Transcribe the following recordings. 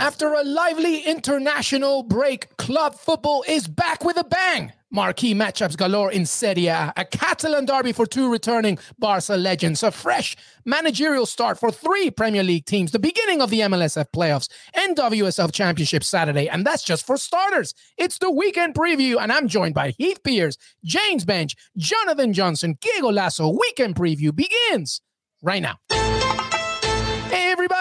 After a lively international break, club football is back with a bang. Marquee matchups galore in Serie A, a Catalan derby for two returning Barca legends, a fresh managerial start for three Premier League teams, the beginning of the MLSF playoffs, and WSL Championship Saturday. And that's just for starters. It's the weekend preview, and I'm joined by Heath Pearce, James Benge, Jonathan Johnson. Que Golazo weekend preview begins right now.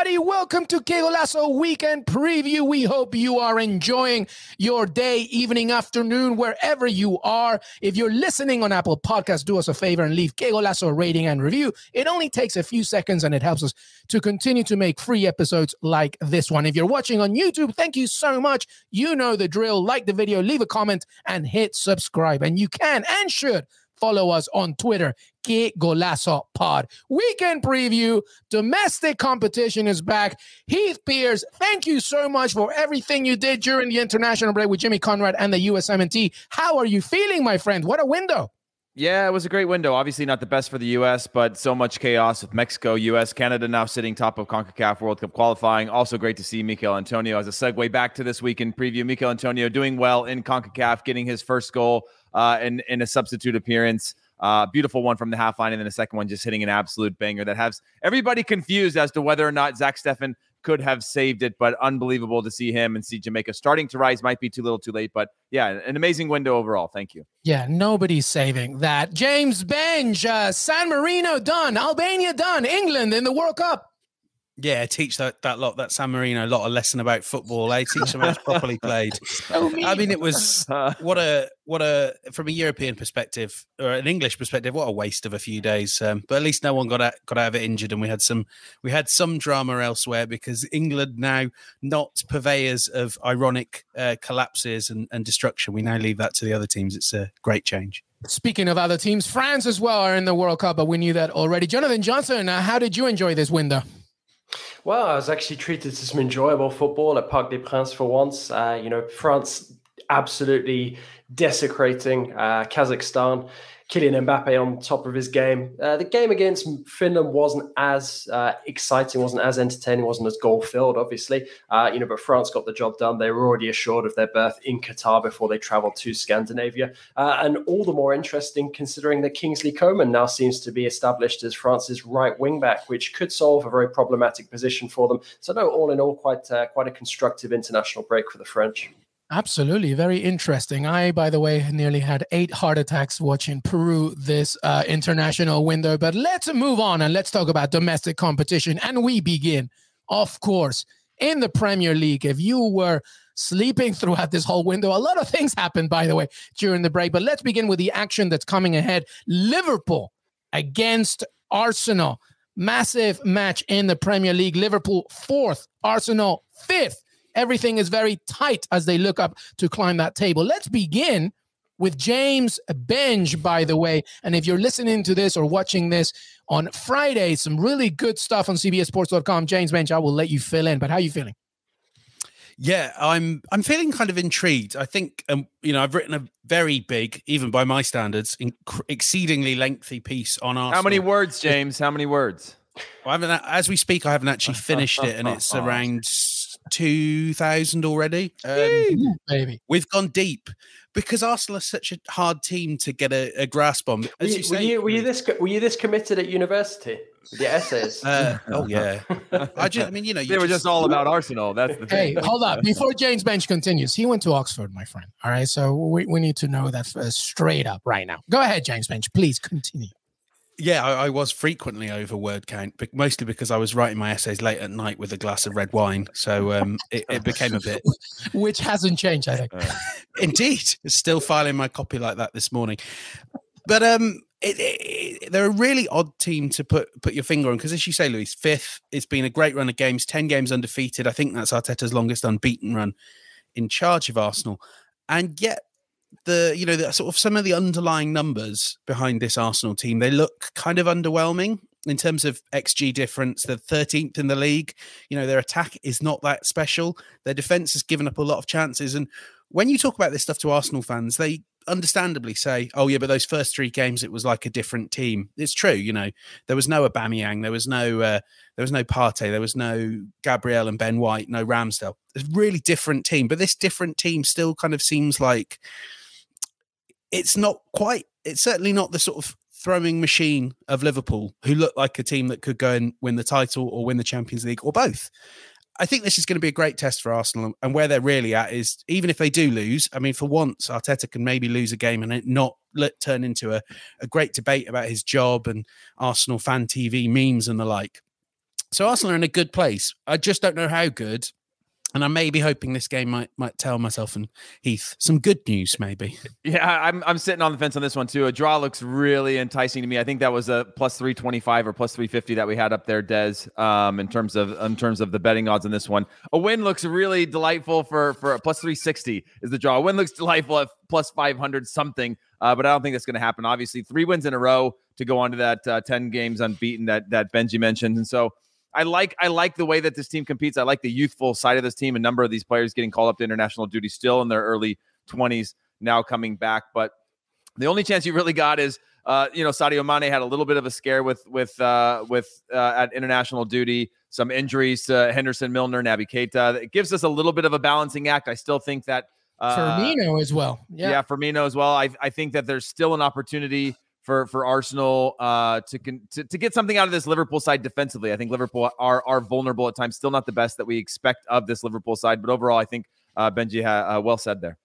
Everybody, welcome to Que Golazo Weekend Preview. We hope you are enjoying your day, evening, afternoon, wherever you are. If you're listening on Apple Podcasts, do us a favor and leave Que Golazo rating and review. It only takes a few seconds and it helps us to continue to make free episodes like this one. If you're watching on YouTube, thank you so much. You know the drill. Like the video, leave a comment, and hit subscribe. And you can and should follow us on Twitter, Que Golazo Pod. Weekend preview, domestic competition is back. Heath Pearce, thank you so much for everything you did during the international break with Jimmy Conrad and the USMNT. How are you feeling, my friend? What a window. Yeah, it was a great window. Obviously, not the best for the U.S., but so much chaos with Mexico, U.S., Canada now sitting top of CONCACAF World Cup qualifying. Also, great to see Michail Antonio as a segue back to this weekend preview. Michail Antonio doing well in CONCACAF, getting his first goal uh, in, in a substitute appearance. Uh, beautiful one from the half line, and then the second one just hitting an absolute banger that has everybody confused as to whether or not Zach Steffen could have saved it, but unbelievable to see him and see Jamaica starting to rise. Might be too little, too late, but yeah, an amazing window overall. Thank you. Yeah, nobody's saving that. James Benge, uh, San Marino done, Albania done, England in the World Cup. Yeah, teach that, that lot, that San Marino, a lot of lesson about football. Eh? Teach them how it's properly played. I mean, it was what a what a from a European perspective or an English perspective, what a waste of a few days. Um, but at least no one got out, got out of it injured, and we had some we had some drama elsewhere because England now not purveyors of ironic uh, collapses and, and destruction. We now leave that to the other teams. It's a great change. Speaking of other teams, France as well are in the World Cup, but we knew that already. Jonathan Johnson, uh, how did you enjoy this window? Well, I was actually treated to some enjoyable football at Parc des Princes for once. Uh, you know, France absolutely desecrating uh, Kazakhstan. Kylian Mbappe on top of his game. Uh, the game against Finland wasn't as uh, exciting, wasn't as entertaining, wasn't as goal filled, obviously. Uh, you know, but France got the job done. They were already assured of their berth in Qatar before they travelled to Scandinavia, uh, and all the more interesting considering that Kingsley Coman now seems to be established as France's right wing back, which could solve a very problematic position for them. So, no, all in all, quite uh, quite a constructive international break for the French. Absolutely. Very interesting. I, by the way, nearly had eight heart attacks watching Peru this uh, international window. But let's move on and let's talk about domestic competition. And we begin, of course, in the Premier League. If you were sleeping throughout this whole window, a lot of things happened, by the way, during the break. But let's begin with the action that's coming ahead Liverpool against Arsenal. Massive match in the Premier League. Liverpool fourth, Arsenal fifth everything is very tight as they look up to climb that table. Let's begin with James Benge, by the way. And if you're listening to this or watching this on Friday, some really good stuff on CBSSports.com. James Benge, I will let you fill in. But how are you feeling? Yeah, I'm I'm feeling kind of intrigued. I think um, you know I've written a very big, even by my standards, inc- exceedingly lengthy piece on Arsenal. How many words, James? How many words? Well, I haven't, as we speak, I haven't actually finished it, and it's around two thousand already. Um, baby, we've gone deep because Arsenal are such a hard team to get a, a grasp on. Were you, you, say, were, you, were you, this were you this committed at university? The essays. Uh, oh yeah. I just, I mean, you know, you they were just all about Arsenal. That's the thing. Hey, hold up. Before James Benge continues, he went to Oxford, my friend. All right, so we, we need to know that uh, straight up right now. Go ahead, James Benge. Please continue. Yeah, I, I, was frequently over word count, but mostly because I was writing my essays late at night with a glass of red wine. So um, it, it, became a bit. Which hasn't changed, I think. Uh, indeed. Still filing my copy like that this morning. But um, it, it, they're a really odd team to put put your finger on because, as you say, Luis, fifth. It's been a great run of games, ten games undefeated. I think that's Arteta's longest unbeaten run in charge of Arsenal, and yet the you know the sort of some of the underlying numbers behind this Arsenal team they look kind of underwhelming in terms of xG difference. They're 13th in the league. You know their attack is not that special. Their defense has given up a lot of chances, and when you talk about this stuff to Arsenal fans, they understandably say, "Oh yeah, but those first three games it was like a different team." It's true, you know. There was no Aubameyang, there was no uh, there was no Partey, there was no Gabriel and Ben White, no Ramsdale. It's a really different team, but this different team still kind of seems like it's not quite. It's certainly not the sort of throwing machine of Liverpool, who look like a team that could go and win the title or win the Champions League or both. I think this is going to be a great test for Arsenal. And where they're really at is even if they do lose, I mean, for once, Arteta can maybe lose a game and it not let, turn into a, a great debate about his job and Arsenal fan TV memes and the like. So Arsenal are in a good place. I just don't know how good and I may be hoping this game might might tell myself and Heath some good news, maybe. Yeah, I'm I'm sitting on the fence on this one too. A draw looks really enticing to me. I think that was a plus three twenty five or plus three fifty that we had up there, Des. Um, in terms of in terms of the betting odds on this one, a win looks really delightful for for a plus three sixty is the draw. A win looks delightful at plus five hundred something, uh, but I don't think that's going to happen. Obviously, three wins in a row to go on to that uh, ten games unbeaten that that Benji mentioned, and so. I like I like the way that this team competes. I like the youthful side of this team. A number of these players getting called up to international duty still in their early 20s, now coming back. But the only chance you really got is uh, you know, Sadio Mane had a little bit of a scare with with uh, with uh, at international duty. Some injuries to Henderson, Milner, Naby Keita. It gives us a little bit of a balancing act. I still think that uh, Firmino as well. Yeah. yeah, Firmino as well. I I think that there's still an opportunity for for Arsenal uh, to, to to get something out of this Liverpool side defensively. I think Liverpool are are vulnerable at times. Still not the best that we expect of this Liverpool side, but overall, I think uh, Benji ha- uh, well said there.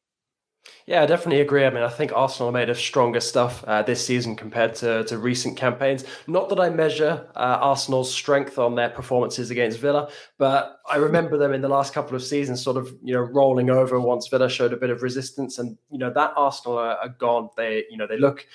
Yeah, I definitely agree. I mean, I think Arsenal made of stronger stuff uh, this season compared to, to recent campaigns. Not that I measure uh, Arsenal's strength on their performances against Villa, but I remember them in the last couple of seasons sort of, you know, rolling over once Villa showed a bit of resistance. And, you know, that Arsenal are, are gone. They, you know, they look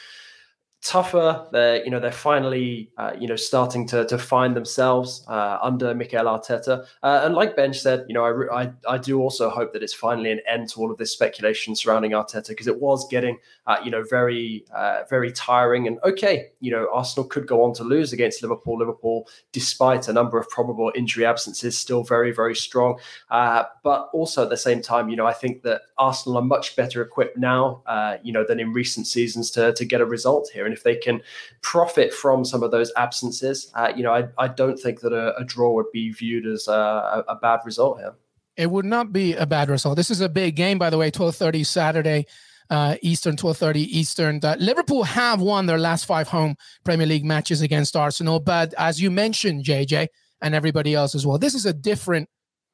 tougher. They're you know they're finally uh, you know starting to to find themselves uh, under Mikel Arteta. Uh, and like Benj said, you know I, I, I do also hope that it's finally an end to all of this speculation surrounding Arteta because it was getting uh, you know very uh, very tiring. And okay, you know Arsenal could go on to lose against Liverpool. Liverpool, despite a number of probable injury absences, still very very strong. Uh, but also at the same time, you know I think that Arsenal are much better equipped now, you know, than in recent seasons to to get a result here. And and if they can profit from some of those absences, uh, you know, I, I don't think that a, a draw would be viewed as a, a bad result here. It would not be a bad result. This is a big game, by the way, 12:30 Saturday. Uh, Eastern, 12:30 Eastern. Uh, Liverpool have won their last five home Premier League matches against Arsenal, but as you mentioned, JJ and everybody else as well, this is a different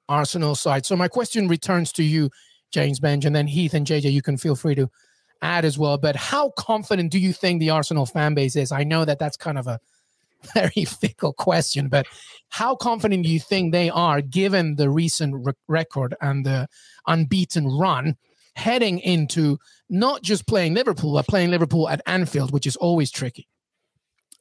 Arsenal side. So my question returns to you, James Benge, and then Heath and JJ. You can feel free to add as well. But how confident do you think the Arsenal fan base is? I know that that's kind of a very fickle question, but how confident do you think they are given the recent re- record and the unbeaten run heading into not just playing Liverpool, but playing Liverpool at Anfield, which is always tricky?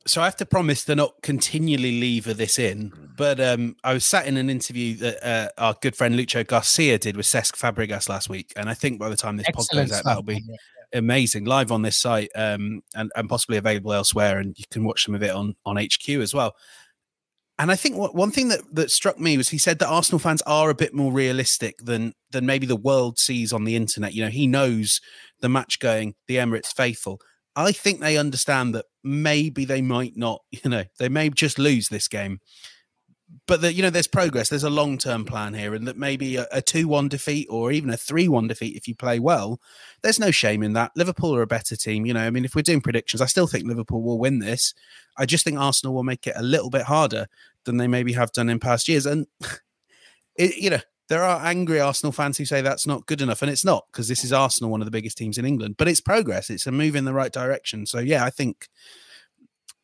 So I have to promise to not continually lever this in. But um, I was sat in an interview that uh, our good friend Lucho Garcia did with Cesc Fabregas last week, and I think by the time this Excellent podcast out, that'll be amazing live on this site um, and, and possibly available elsewhere. And you can watch some of it on, on HQ as well. And I think what, one thing that, that struck me was he said that Arsenal fans are a bit more realistic than than maybe the world sees on the internet. You know, he knows the match going, the Emirates faithful. I think they understand that maybe they might not, you know, they may just lose this game. But that you know there's progress there's a long-term plan here and that maybe a, 2-1 defeat or even a 3-1 defeat if you play well there's no shame in that. Liverpool are a better team you know i mean if we're doing predictions i still think liverpool will win this. I just think arsenal will make it a little bit harder than they maybe have done in past years. And it, you know there are angry arsenal fans who say that's not good enough and it's not because this is arsenal one of the biggest teams in england but it's progress it's a move in the right direction so yeah i think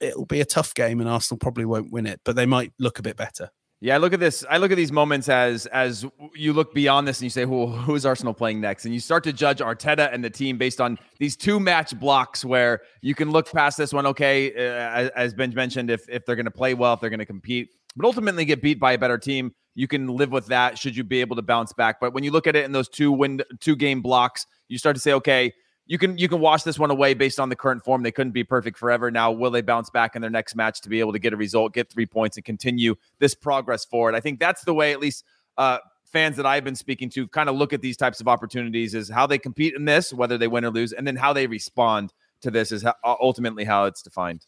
it'll be a tough game and Arsenal probably won't win it, but they might look a bit better. Yeah, I look at this. I look at these moments as as you look beyond this and you say, "Who who is Arsenal playing next?" And you start to judge Arteta and the team based on these two match blocks where you can look past this one. Okay, uh, as Ben mentioned, if if they're going to play well, if they're going to compete, but ultimately get beat by a better team, you can live with that. Should you be able to bounce back? But when you look at it in those two win two game blocks, you start to say, okay, you can you can wash this one away based on the current form. They couldn't be perfect forever. Now, will they bounce back in their next match to be able to get a result, get three points, and continue this progress forward? I think that's the way, at least uh, fans that I've been speaking to, kind of look at these types of opportunities is how they compete in this, whether they win or lose, and then how they respond to this is ultimately how it's defined.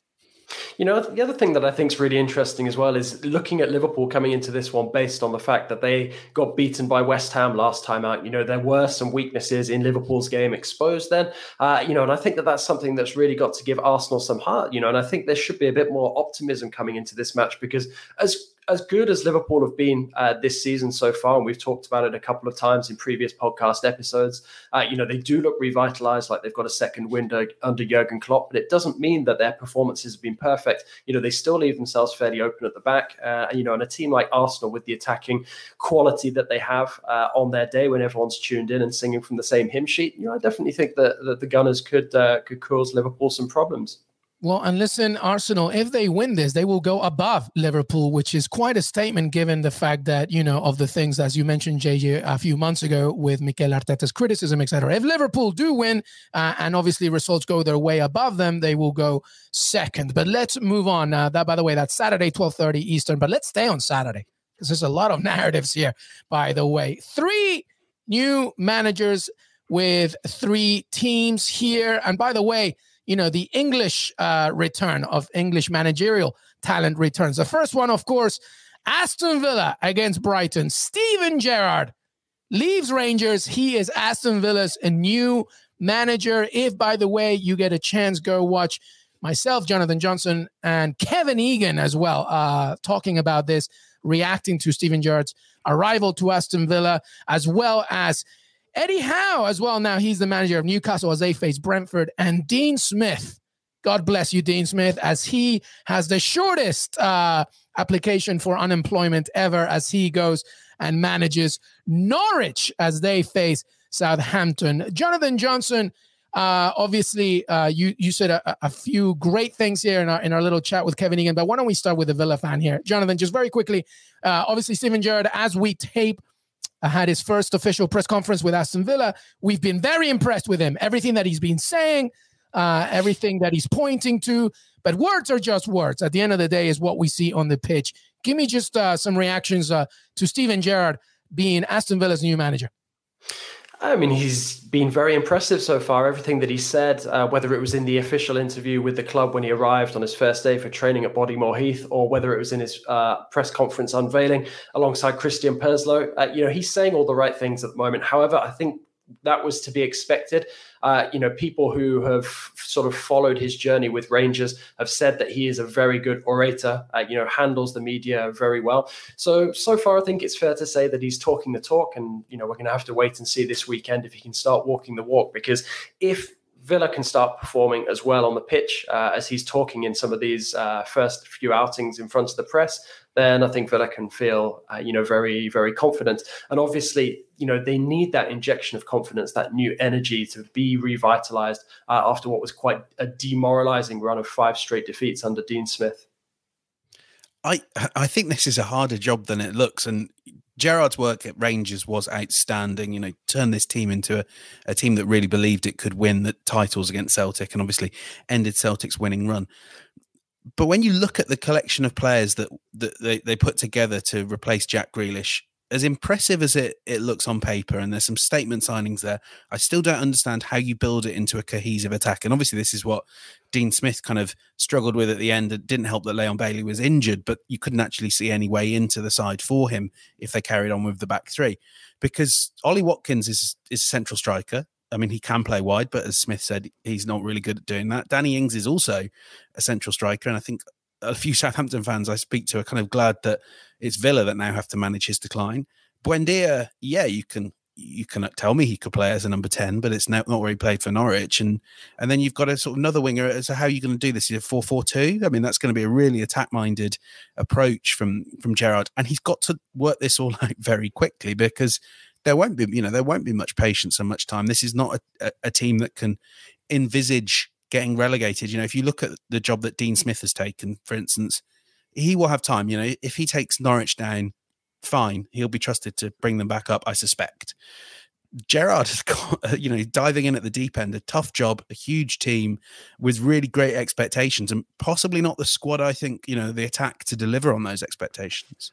You know, the other thing that I think is really interesting as well is looking at Liverpool coming into this one based on the fact that they got beaten by West Ham last time out. You know, there were some weaknesses in Liverpool's game exposed then. Uh, you know, and I think that that's something that's really got to give Arsenal some heart. You know, and I think there should be a bit more optimism coming into this match because as as good as Liverpool have been uh, this season so far, and we've talked about it a couple of times in previous podcast episodes, uh, you know, they do look revitalized, like they've got a second window under Jurgen Klopp, but it doesn't mean that their performances have been perfect. You know, they still leave themselves fairly open at the back. Uh, and, you know, and a team like Arsenal with the attacking quality that they have uh, on their day when everyone's tuned in and singing from the same hymn sheet, you know, I definitely think that, that the Gunners could, uh, could cause Liverpool some problems. Well, and listen, Arsenal, if they win this, they will go above Liverpool, which is quite a statement given the fact that, you know, of the things, as you mentioned, JJ, a few months ago with Mikel Arteta's criticism, etc. If Liverpool do win uh, and obviously results go their way above them, they will go second. But let's move on. Uh, that, by the way, that's Saturday, 12.30 Eastern. But let's stay on Saturday because there's a lot of narratives here, by the way. Three new managers with three teams here. And by the way, you know, the English uh, return of English managerial talent returns. The first one, of course, Aston Villa against Brighton. Steven Gerrard leaves Rangers. He is Aston Villa's new manager. If, by the way, you get a chance, go watch myself, Jonathan Johnson, and Kevin Egan as well, uh, talking about this, reacting to Steven Gerrard's arrival to Aston Villa, as well as Eddie Howe as well. Now he's the manager of Newcastle as they face Brentford and Dean Smith. God bless you, Dean Smith, as he has the shortest uh, application for unemployment ever as he goes and manages Norwich as they face Southampton. Jonathan Johnson, uh, obviously, uh, you you said a, a, few great things here in our in our little chat with Kevin Egan, but why don't we start with the Villa fan here, Jonathan? Just very quickly, uh, obviously, Steven Gerrard, as we tape had his first official press conference with Aston Villa. We've been very impressed with him. Everything that he's been saying, uh, everything that he's pointing to. But words are just words. At the end of the day, is what we see on the pitch. Give me just uh, some reactions uh, to Steven Gerrard being Aston Villa's new manager. I mean, he's been very impressive so far. Everything that he said, uh, whether it was in the official interview with the club when he arrived on his first day for training at Bodymoor Heath, or whether it was in his uh, press conference unveiling alongside Christian Purslow, uh, you know, he's saying all the right things at the moment. However, I think that was to be expected. Uh, you know, people who have sort of followed his journey with Rangers have said that he is a very good orator. Uh, you know, handles the media very well. So so far, I think it's fair to say that he's talking the talk, and you know, we're going to have to wait and see this weekend if he can start walking the walk. Because if Villa can start performing as well on the pitch uh, as he's talking in some of these uh, first few outings in front of the press, then I think Villa can feel, uh, you know, very, very confident. And obviously, you know, they need that injection of confidence, that new energy to be revitalized uh, after what was quite a demoralizing run of five straight defeats under Dean Smith. I I think this is a harder job than it looks, and Gerrard's work at Rangers was outstanding. You know, turned this team into a, a team that really believed it could win the titles against Celtic, and obviously ended Celtic's winning run but when you look at the collection of players that, that they, they put together to replace Jack Grealish, as impressive as it, it looks on paper, and there's some statement signings there, I still don't understand how you build it into a cohesive attack. And obviously, this is what Dean Smith kind of struggled with at the end. It didn't help that Leon Bailey was injured, but you couldn't actually see any way into the side for him if they carried on with the back three. Because Ollie Watkins is is a central striker. I mean, he can play wide, but as Smith said, he's not really good at doing that. Danny Ings is also a central striker, and I think a few Southampton fans I speak to are kind of glad that it's Villa that now have to manage his decline. Buendia, yeah, you can you can tell me he could play as a number 10 but it's not, not where he played for norwich and and then you've got a sort of another winger so how are you going to do this is 4-4-2 i mean that's going to be a really attack minded approach from from Gerrard. and he's got to work this all out very quickly because there won't be you know there won't be much patience and much time this is not a, a, team that can envisage getting relegated you know if you look at the job that dean smith has taken for instance he will have time you know if he takes norwich down fine. He'll be trusted to bring them back up, I suspect. Gerrard has got, uh, you know, diving in at the deep end, a tough job, a huge team with really great expectations, and possibly not the squad, I think, you know, the attack to deliver on those expectations.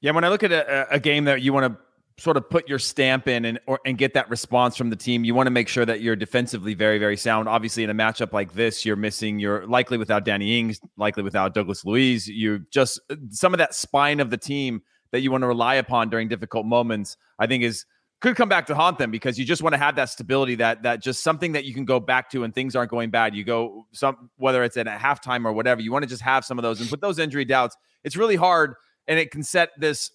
Yeah, when I look at a, a game that you want to sort of put your stamp in and or, and get that response from the team, you want to make sure that you're defensively very, very sound. Obviously, in a matchup like this, you're missing, you're likely without Danny Ings, likely without Douglas Luiz. You just some of that spine of the team that you want to rely upon during difficult moments, I think is could come back to haunt them because you just want to have that stability that that just something that you can go back to when things aren't going bad. You go some whether it's at a halftime or whatever, you want to just have some of those and put those injury doubts. It's really hard and it can set this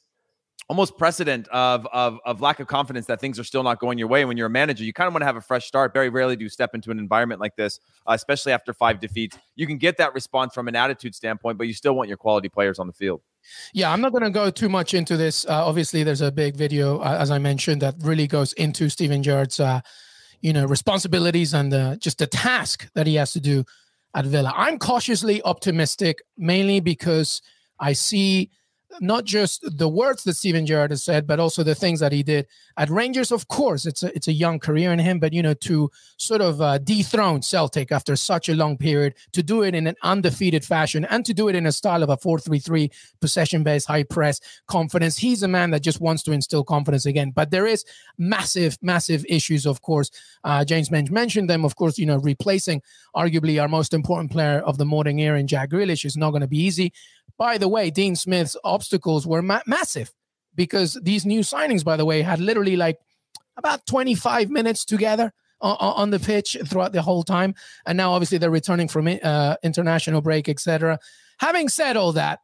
almost precedent of, of of lack of confidence that things are still not going your way. When you're a manager, you kind of want to have a fresh start. Very rarely do you step into an environment like this, uh, especially after five defeats. You can get that response from an attitude standpoint, but you still want your quality players on the field. Yeah, I'm not going to go too much into this. Uh, obviously, there's a big video, uh, as I mentioned, that really goes into Steven Gerrard's, uh, you know, responsibilities and just the task that he has to do at Villa. I'm cautiously optimistic, mainly because I see not just the words that Steven Gerrard has said, but also the things that he did at Rangers. Of course, it's a it's a young career in him, but you know to sort of uh, dethrone Celtic after such a long period, to do it in an undefeated fashion, and to do it in a style of a four-three-three possession-based high press confidence. He's a man that just wants to instill confidence again. But there is massive, massive issues. Of course, uh, James Benge mentioned them. Of course, you know replacing arguably our most important player of the modern era in Jack Grealish is not going to be easy. By the way, Dean Smith's obstacles were ma- massive because these new signings, by the way, had literally like about 25 minutes together on, on the pitch throughout the whole time. And now, obviously, they're returning from uh, international break, etc. Having said all that,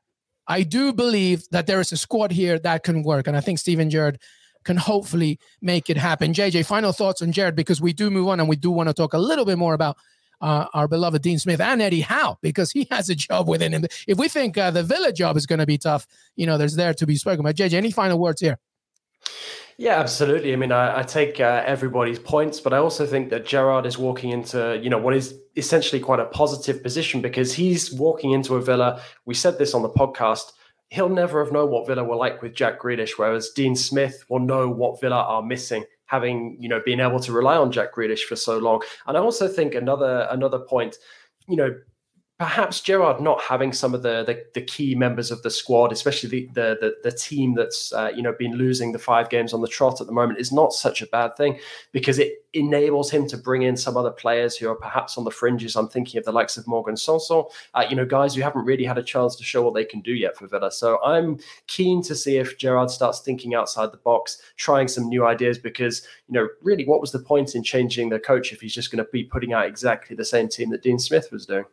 I do believe that there is a squad here that can work. And I think Steven Gerrard can hopefully make it happen. JJ, final thoughts on Gerrard because we do move on and we do want to talk a little bit more about uh, our beloved Dean Smith and Eddie Howe because he has a job within him. If we think uh, the Villa job is going to be tough, you know, there's there to be spoken about. JJ, any final words here? Yeah, absolutely. I mean, I, I take uh, everybody's points, but I also think that Gerrard is walking into, you know, what is essentially quite a positive position because he's walking into a Villa. We said this on the podcast. He'll never have known what Villa were like with Jack Grealish, whereas Dean Smith will know what Villa are missing having you know been able to rely on Jack Grealish for so long. And I also think another another point, you know, perhaps Gerrard not having some of the, the, the key members of the squad, especially the the the, the team that's uh, you know been losing the five games on the trot at the moment, is not such a bad thing because it enables him to bring in some other players who are perhaps on the fringes. I'm thinking of the likes of Morgan Sanson, uh, you know, guys who haven't really had a chance to show what they can do yet for Villa. So I'm keen to see if Gerrard starts thinking outside the box, trying some new ideas because you know, really, what was the point in changing the coach if he's just going to be putting out exactly the same team that Dean Smith was doing?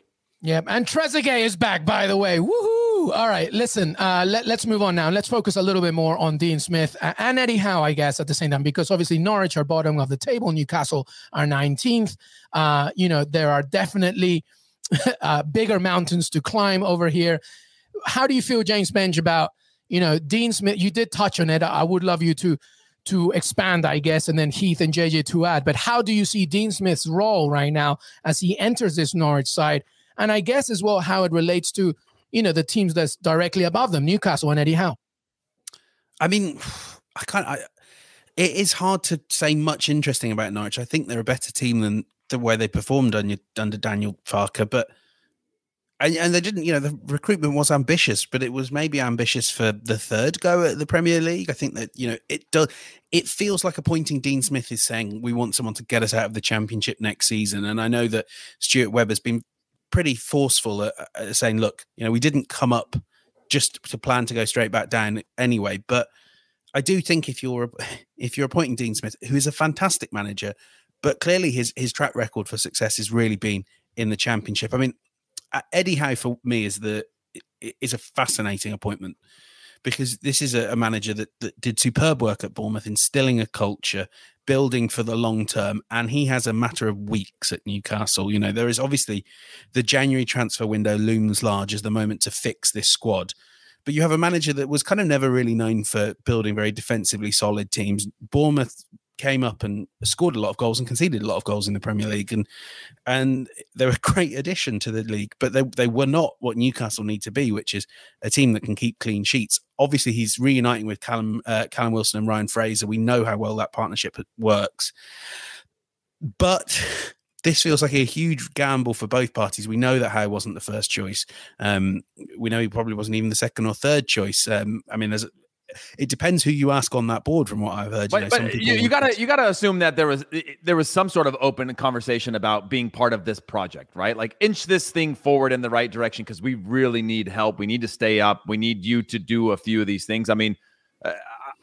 Yep. And Trezeguet is back, by the way. Woohoo! All right. Listen, uh, let, us move on now. Let's focus a little bit more on Dean Smith and Eddie Howe, I guess, at the same time, because obviously Norwich are bottom of the table. Newcastle are 19th. Uh, you know, there are definitely uh, bigger mountains to climb over here. How do you feel, James Benge, about, you know, Dean Smith? You did touch on it. I would love you to to expand, I guess, and then Heath and JJ to add. But how do you see Dean Smith's role right now as he enters this Norwich side? And I guess as well how it relates to you know the teams that's directly above them, Newcastle and Eddie Howe. I mean, I can't. I, it is hard to say much interesting about Norwich. I think they're a better team than the way they performed under, under Daniel Farke, but and, and, they didn't. You know, the recruitment was ambitious, but it was maybe ambitious for the third go at the Premier League. I think that you know it does. It feels like appointing Dean Smith is saying we want someone to get us out of the Championship next season, and I know that Stuart Webber has been pretty forceful at, at saying, look, you know, we didn't come up just to plan to go straight back down anyway. But I do think if you're if you're appointing Dean Smith, who is a fantastic manager, but clearly his his track record for success has really been in the championship. I mean, uh, Eddie Howe for me is the is a fascinating appointment because this is a, a manager that, that did superb work at Bournemouth, instilling a culture, building for the long term, and he has a matter of weeks at Newcastle. You know, there is obviously the January transfer window looms large as the moment to fix this squad. But you have a manager that was kind of never really known for building very defensively solid teams. Bournemouth came up and scored a lot of goals and conceded a lot of goals in the Premier League, and and they're a great addition to the league. But they they were not what Newcastle need to be, which is a team that can keep clean sheets. Obviously, he's reuniting with Callum uh, Callum Wilson and Ryan Fraser. We know how well that partnership works, but. This feels like a huge gamble for both parties. We know that Howe wasn't the first choice. Um, we know he probably wasn't even the second or third choice. Um, I mean, there's it depends who you ask on that board. From what I've heard, but, you, know, but you, you gotta you gotta assume that there was there was some sort of open conversation about being part of this project, right? Like inch this thing forward in the right direction because we really need help. We need to stay up. We need you to do a few of these things. I mean. Uh,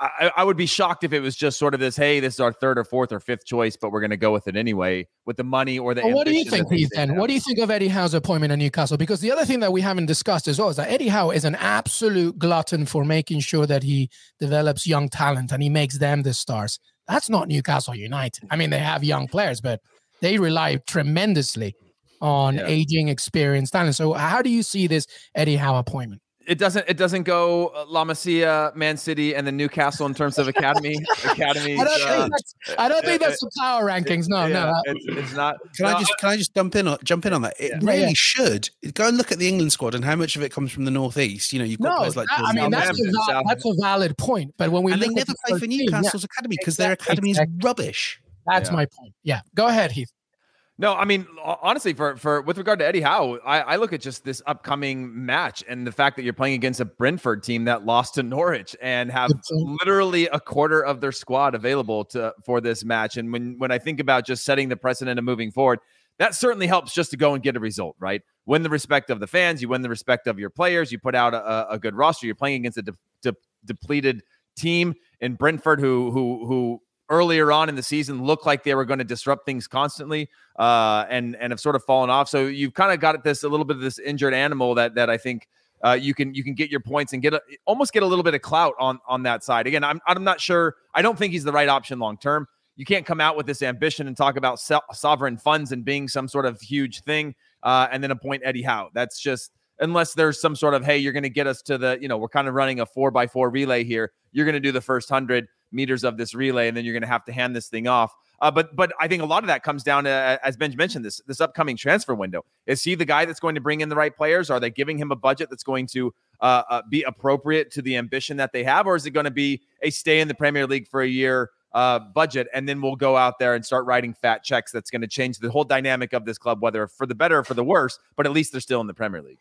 I, I, would be shocked if it was just sort of this, hey, this is our third or fourth or fifth choice, but we're going to go with it anyway with the money or the. Well, what do you think? Then, what do you think of Eddie Howe's appointment in Newcastle? Because the other thing that we haven't discussed as well is that Eddie Howe is an absolute glutton for making sure that he develops young talent and he makes them the stars. That's not Newcastle United. I mean, they have young players, but they rely tremendously on yeah. aging, experienced talent. So, how do you see this Eddie Howe appointment? It doesn't it doesn't go uh, La Masia, Man City, and then Newcastle in terms of academy. academy. I don't, uh, think, that's, I don't think that's the power rankings. No, yeah, no, it's, it's, not. Can no, I just can I just jump in on jump in on that? It yeah. really yeah. should go and look at the England squad and how much of it comes from the northeast. You know, you've got no, players like. I mean, that's a, val- that's a valid point. But when we and they never play for Newcastle's academy because their academy is rubbish. That's my point. Yeah, go ahead, Heath. No, I mean honestly, for for with regard to Eddie Howe, I, I, look at just this upcoming match and the fact that you're playing against a Brentford team that lost to Norwich and have literally a quarter of their squad available to for this match. And when when I think about just setting the precedent of moving forward, that certainly helps just to go and get a result, right? Win the respect of the fans, you win the respect of your players, you put out a, a good roster. You're playing against a de- de- depleted team in Brentford who who who earlier on in the season looked like they were going to disrupt things constantly uh, and and have sort of fallen off. So you've kind of got this a little bit of this injured animal that that I think uh, you can you can get your points and get a, almost get a little bit of clout on on that side. Again, I'm I'm not sure. I don't think he's the right option long term. You can't come out with this ambition and talk about so- sovereign funds and being some sort of huge thing, uh, and then appoint Eddie Howe. That's just unless there's some sort of hey, you're going to get us to the you know we're kind of running a four by four relay here. You're going to do the first hundred meters of this relay, and then you're going to have to hand this thing off. Uh, but but I think a lot of that comes down to, as Benj mentioned, this this upcoming transfer window. Is he the guy that's going to bring in the right players? Are they giving him a budget that's going to uh, uh, be appropriate to the ambition that they have, or is it going to be a stay in the Premier League for a year? Uh, budget, and then we'll go out there and start writing fat checks. That's going to change the whole dynamic of this club, whether for the better or for the worse. But at least they're still in the Premier League.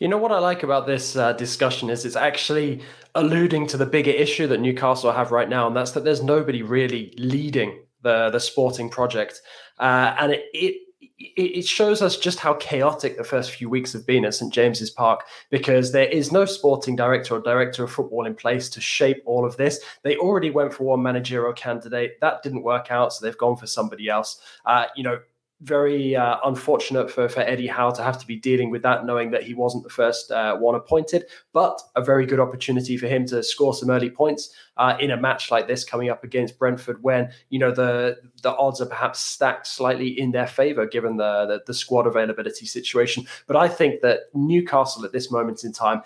You know what I like about this uh, discussion is it's actually alluding to the bigger issue that Newcastle have right now, and that's that there's nobody really leading the the sporting project, uh, and it, it it shows us just how chaotic the first few weeks have been at St James's Park because there is no sporting director or director of football in place to shape all of this. They already went for one managerial candidate that didn't work out, so they've gone for somebody else. Uh, you know, very uh, unfortunate for, for Eddie Howe to have to be dealing with that, knowing that he wasn't the first uh, one appointed, but a very good opportunity for him to score some early points uh, in a match like this coming up against Brentford, when you know the the odds are perhaps stacked slightly in their favour given the, the the squad availability situation. But I think that Newcastle at this moment in time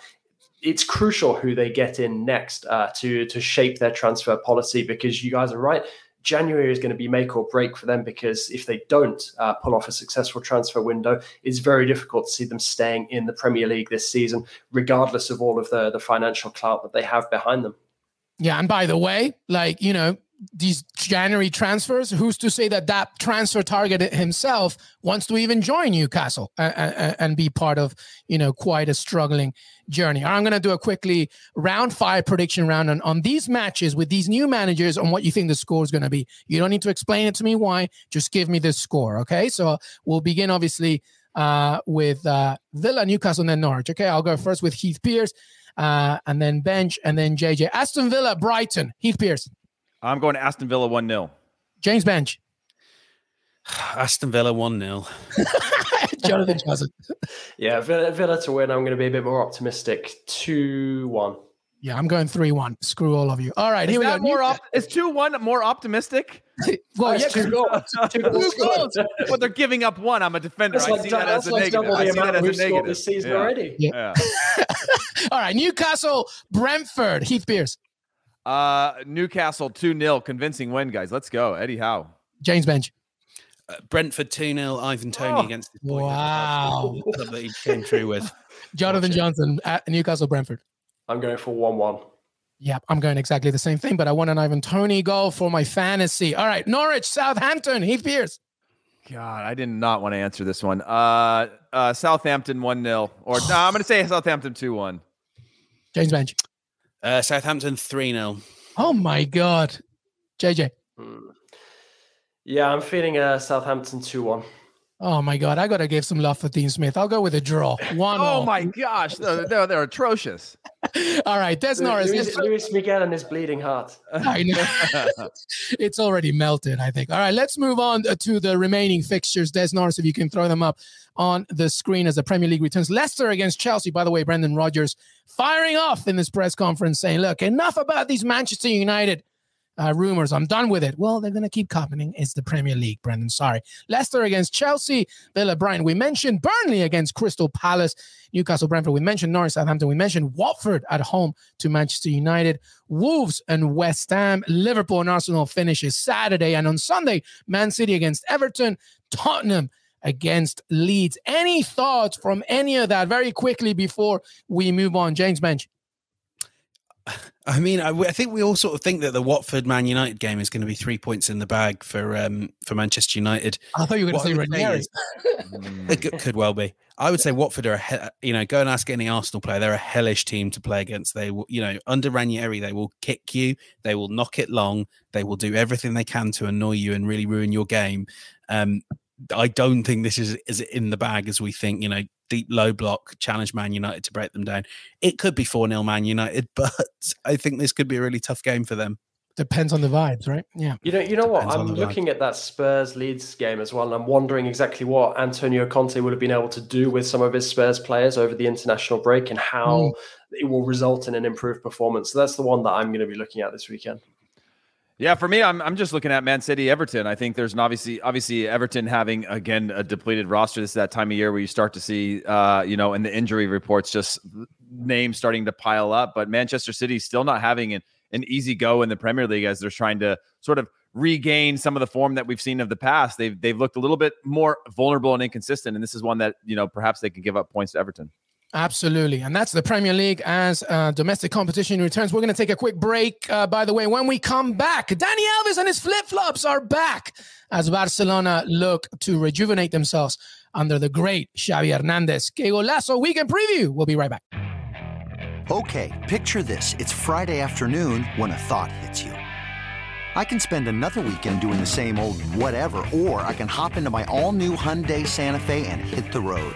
it's crucial who they get in next uh, to to shape their transfer policy because you guys are right. January is going to be make or break for them because if they don't uh, pull off a successful transfer window, it's very difficult to see them staying in the Premier League this season, regardless of all of the the financial clout that they have behind them. Yeah, and by the way, like you know, these January transfers, who's to say that that transfer target himself wants to even join Newcastle and, and be part of, you know, quite a struggling journey. I'm going to do a quickly round five prediction round on, on these matches with these new managers on what you think the score is going to be. You don't need to explain it to me why, just give me the score. Okay. So we'll begin obviously uh, with uh, Villa, Newcastle, and then Norwich. Okay. I'll go first with Heath Pearce. Uh, and then Benge and then JJ. Aston Villa, Brighton, Heath Pearce. I'm going to Aston Villa 1 0. James Benge. Aston Villa 1 0. Jonathan Johnson. yeah, Villa, Villa to win. I'm going to be a bit more optimistic. 2 1. Yeah, I'm going 3 1. Screw all of you. All right, Is here we go. more op- is 2 1 more optimistic? well, yeah, That's two 'cause- goals. Two goals Two goals. scored. well, they're giving up one. I'm a defender. That's I like, see that as a like negative. I see that as a we've scored negative. this season Yeah. already. Yeah. all right, Newcastle, Brentford, Heath Pearce, Uh, Newcastle 2 0. Convincing win, guys. Let's go. Eddie Howe. James Benge. Uh, Brentford 2 0, Ivan Toney Oh, against his boy. wow. That he came through with. Jonathan Watch it. Johnson at Newcastle, Brentford. I'm going for 1 1. Yep, I'm going exactly the same thing, but I want an Ivan Toney goal for my fantasy. All right, Norwich, Southampton, Heath Pearce. God, I did not want to answer this one. Uh, uh, Southampton 1 0. Or no, I'm going to say Southampton 2 1. James Benge. Uh, Southampton 3 0. Oh my God. JJ. Hmm. Yeah, I'm feeling uh, Southampton 2 1. Oh my God. I got to give some love for Dean Smith. I'll go with a draw. One. Oh all. my gosh. They're, they're, they're atrocious. All right, Des Norris. Luis, It's, Luis Miguel and his bleeding heart. I know. it's already melted, I think. All right, let's move on to the remaining fixtures. Des Norris, if you can throw them up on the screen as the Premier League returns. Leicester against Chelsea. By the way, Brendan Rodgers firing off in this press conference saying, look, enough about these Manchester United uh, rumors. I'm done with it. Well, they're going to keep happening. It's the Premier League, Brendan. Sorry. Leicester against Chelsea. Villa, Brian. We mentioned Burnley against Crystal Palace. Newcastle, Brentford. We mentioned Norwich, Southampton. We mentioned Watford at home to Manchester United. Wolves and West Ham. Liverpool and Arsenal finishes Saturday. And on Sunday, Man City against Everton. Tottenham against Leeds. Any thoughts from any of that very quickly before we move on? James Benge. I mean, I, I think we all sort of think that the Watford Man United game is going to be three points in the bag for um, for Manchester United. I thought you were going to say Ranieri. It could, could well be. I would say Watford are a he- you know go and ask any Arsenal player. They're a hellish team to play against. They will you know under Ranieri they will kick you. They will knock it long. They will do everything they can to annoy you and really ruin your game. Um, I don't think this is is in the bag as we think. You know, deep low block challenge Man United to break them down. It could be four 0 Man United, but I think this could be a really tough game for them. Depends on the vibes, right? Yeah. You know, you know what? Depends on I'm the vibe. looking at that Spurs Leeds game as well, and I'm wondering exactly what Antonio Conte would have been able to do with some of his Spurs players over the international break, and how hmm. it will result in an improved performance. So that's the one that I'm going to be looking at this weekend. Yeah, for me, I'm I'm just looking at Man City, Everton. I think there's an obviously obviously Everton having again a depleted roster. This is that time of year where you start to see, uh, you know, in the injury reports, just names starting to pile up. But Manchester City still not having an, an easy go in the Premier League as they're trying to sort of regain some of the form that we've seen of the past. They've they've looked a little bit more vulnerable and inconsistent, and this is one that you know perhaps they can give up points to Everton. Absolutely. And that's the Premier League as uh, domestic competition returns. We're going to take a quick break. Uh, by the way, when we come back, Dani Alves and his flip flops are back as Barcelona look to rejuvenate themselves under the great Xavi Hernandez. Que golazo weekend preview. We'll be right back. Okay, picture this. It's Friday afternoon when a thought hits you. I can spend another weekend doing the same old whatever, or I can hop into my all new Hyundai Santa Fe and hit the road.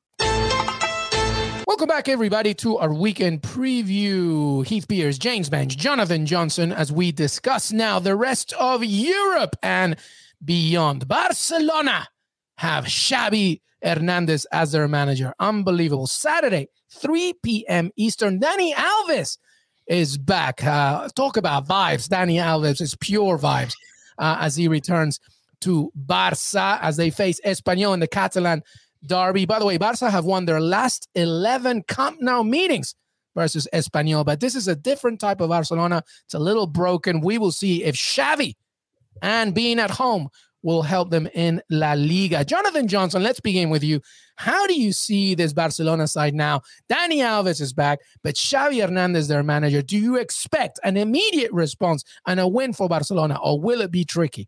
Welcome back, everybody, to our weekend preview. Heath Pearce, James Benge, Jonathan Johnson, as we discuss now the rest of Europe and beyond. Barcelona have Xavi Hernandez as their manager. Unbelievable. Saturday, 3 p.m. Eastern. Dani Alves is back. Uh, talk about vibes. Dani Alves is pure vibes uh, as he returns to Barca as they face Espanyol in the Catalan derby. By the way, Barca have won their last 11 Camp Nou meetings versus Espanyol, but this is a different type of Barcelona. It's a little broken. We will see if Xavi and being at home will help them in La Liga. Jonathan Johnson, let's begin with you. How do you see this Barcelona side now? Dani Alves is back, but Xavi Hernandez, their manager. Do you expect an immediate response and a win for Barcelona, or will it be tricky?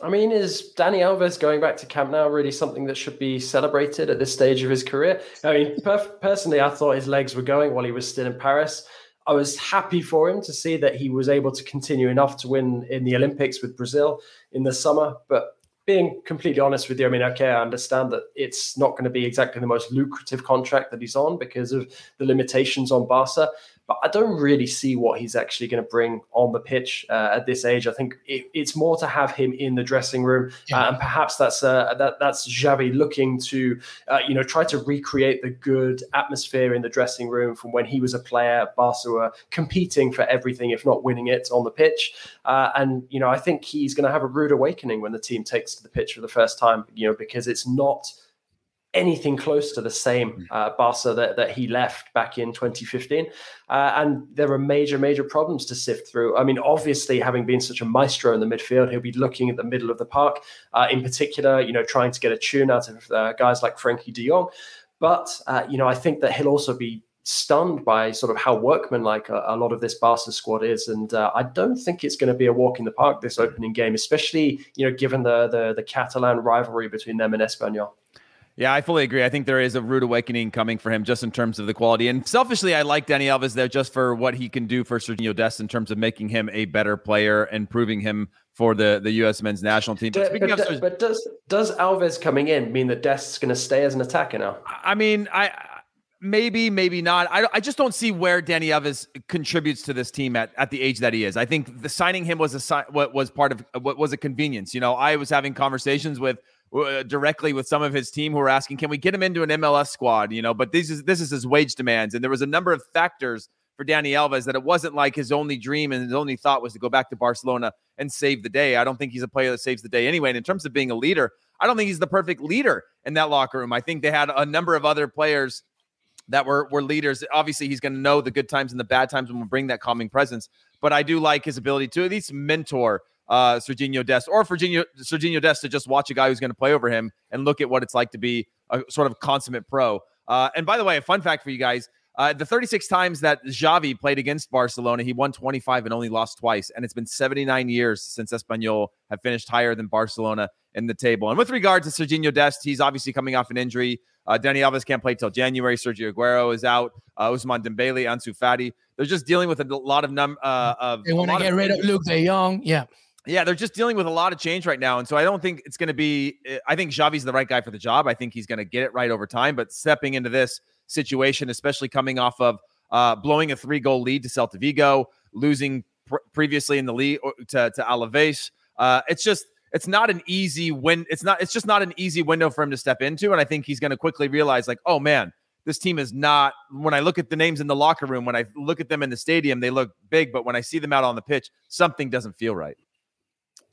I mean, is Dani Alves going back to Camp Nou really something that should be celebrated at this stage of his career? I mean, per- personally, I thought his legs were going while he was still in Paris. I was happy for him to see that he was able to continue enough to win in the Olympics with Brazil in the summer. But being completely honest with you, I mean, okay, I understand that it's not going to be exactly the most lucrative contract that he's on because of the limitations on Barca but I don't really see what he's actually going to bring on the pitch uh, at this age. I think it, it's more to have him in the dressing room, yeah. uh, and perhaps that's uh, that that's Xavi looking to uh, you know try to recreate the good atmosphere in the dressing room from when he was a player. Barca were competing for everything, if not winning it on the pitch, uh, and you know I think he's going to have a rude awakening when the team takes to the pitch for the first time. You know because it's not anything close to the same hmm. uh, Barca that, that he left back in 2015. Uh, and there are major, major problems to sift through. I mean, obviously, having been such a maestro in the midfield, he'll be looking at the middle of the park, uh, in particular, you know, trying to get a tune out of uh, guys like Frenkie de Jong. But, uh, you know, I think that he'll also be stunned by sort of how workmanlike a, a lot of this Barca squad is, and uh, I don't think it's going to be a walk in the park this opening game, especially you know given the the, the Catalan rivalry between them and Espanyol. Yeah, I fully agree. I think there is a rude awakening coming for him just in terms of the quality. And selfishly, I like Dani Alves there just for what he can do for Sergio Dest in terms of making him a better player and proving him for the, the U.S. men's national team. But, but, of, but does does Alves coming in mean that Dest's going to stay as an attacker now? I mean, I maybe, maybe not. I, I just don't see where Dani Alves contributes to this team at, at the age that he is. I think the signing him was a what was part of what was a convenience. You know, I was having conversations with Uh, directly with some of his team who were asking, "Can we get him into an MLS squad?" You know, but this is this is his wage demands, and there was a number of factors for Dani Alves that it wasn't like his only dream and his only thought was to go back to Barcelona and save the day. I don't think he's a player that saves the day anyway. And in terms of being a leader, I don't think he's the perfect leader in that locker room. I think they had a number of other players that were were leaders. Obviously, he's going to know the good times and the bad times and will bring that calming presence. But I do like his ability to at least mentor uh, Serginho Dest or Serginho, Serginho Dest to just watch a guy who's going to play over him and look at what it's like to be a sort of consummate pro. Uh, and by the way, a fun fact for you guys. Uh, the 36 times that Xavi played against Barcelona, he won 25 and only lost twice. And it's been 79 years since Espanyol have finished higher than Barcelona in the table. And with regard to Serginho Dest, he's obviously coming off an injury. Uh, Dani Alves can't play till January. Sergio Aguero is out. Uh, Ousmane Dembele, Ansu Fati. They're just dealing with a lot of num. Uh, of they want to get rid of Luuk De Jong. Yeah. Yeah, they're just dealing with a lot of change right now. And so I don't think it's going to be, eh, I think Xavi's the right guy for the job. I think he's going to get it right over time. But stepping into this situation, especially coming off of uh, blowing a three goal lead to Celta Vigo, losing pr- previously in the lead to, to Alaves, uh, it's just, it's not an easy win. It's not, it's just not an easy window for him to step into. And I think he's going to quickly realize, like, oh man, this team is not when I look at the names in the locker room, when I look at them in the stadium, they look big, but when I see them out on the pitch, something doesn't feel right.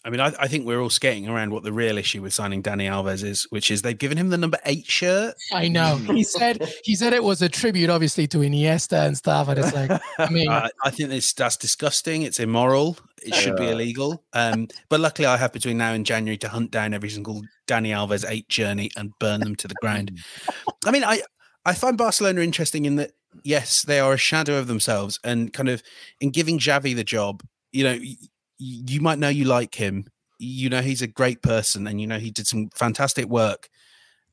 I mean, I, I, think we're all skating around what the real issue with signing Dani Alves is, which is they've given him the number eight shirt. I know. He said he said it was a tribute, obviously, to Iniesta and stuff. And it's like, I mean, uh, I think it's that's disgusting. It's immoral. It should uh, be illegal. Um, but luckily, I have between now and January to hunt down every single Dani Alves eight journey and burn them to the ground. I mean, I I find Barcelona interesting in that yes, they are a shadow of themselves, and kind of in giving Xavi the job, you know you might know you like him. You know he's a great person, and you know he did some fantastic work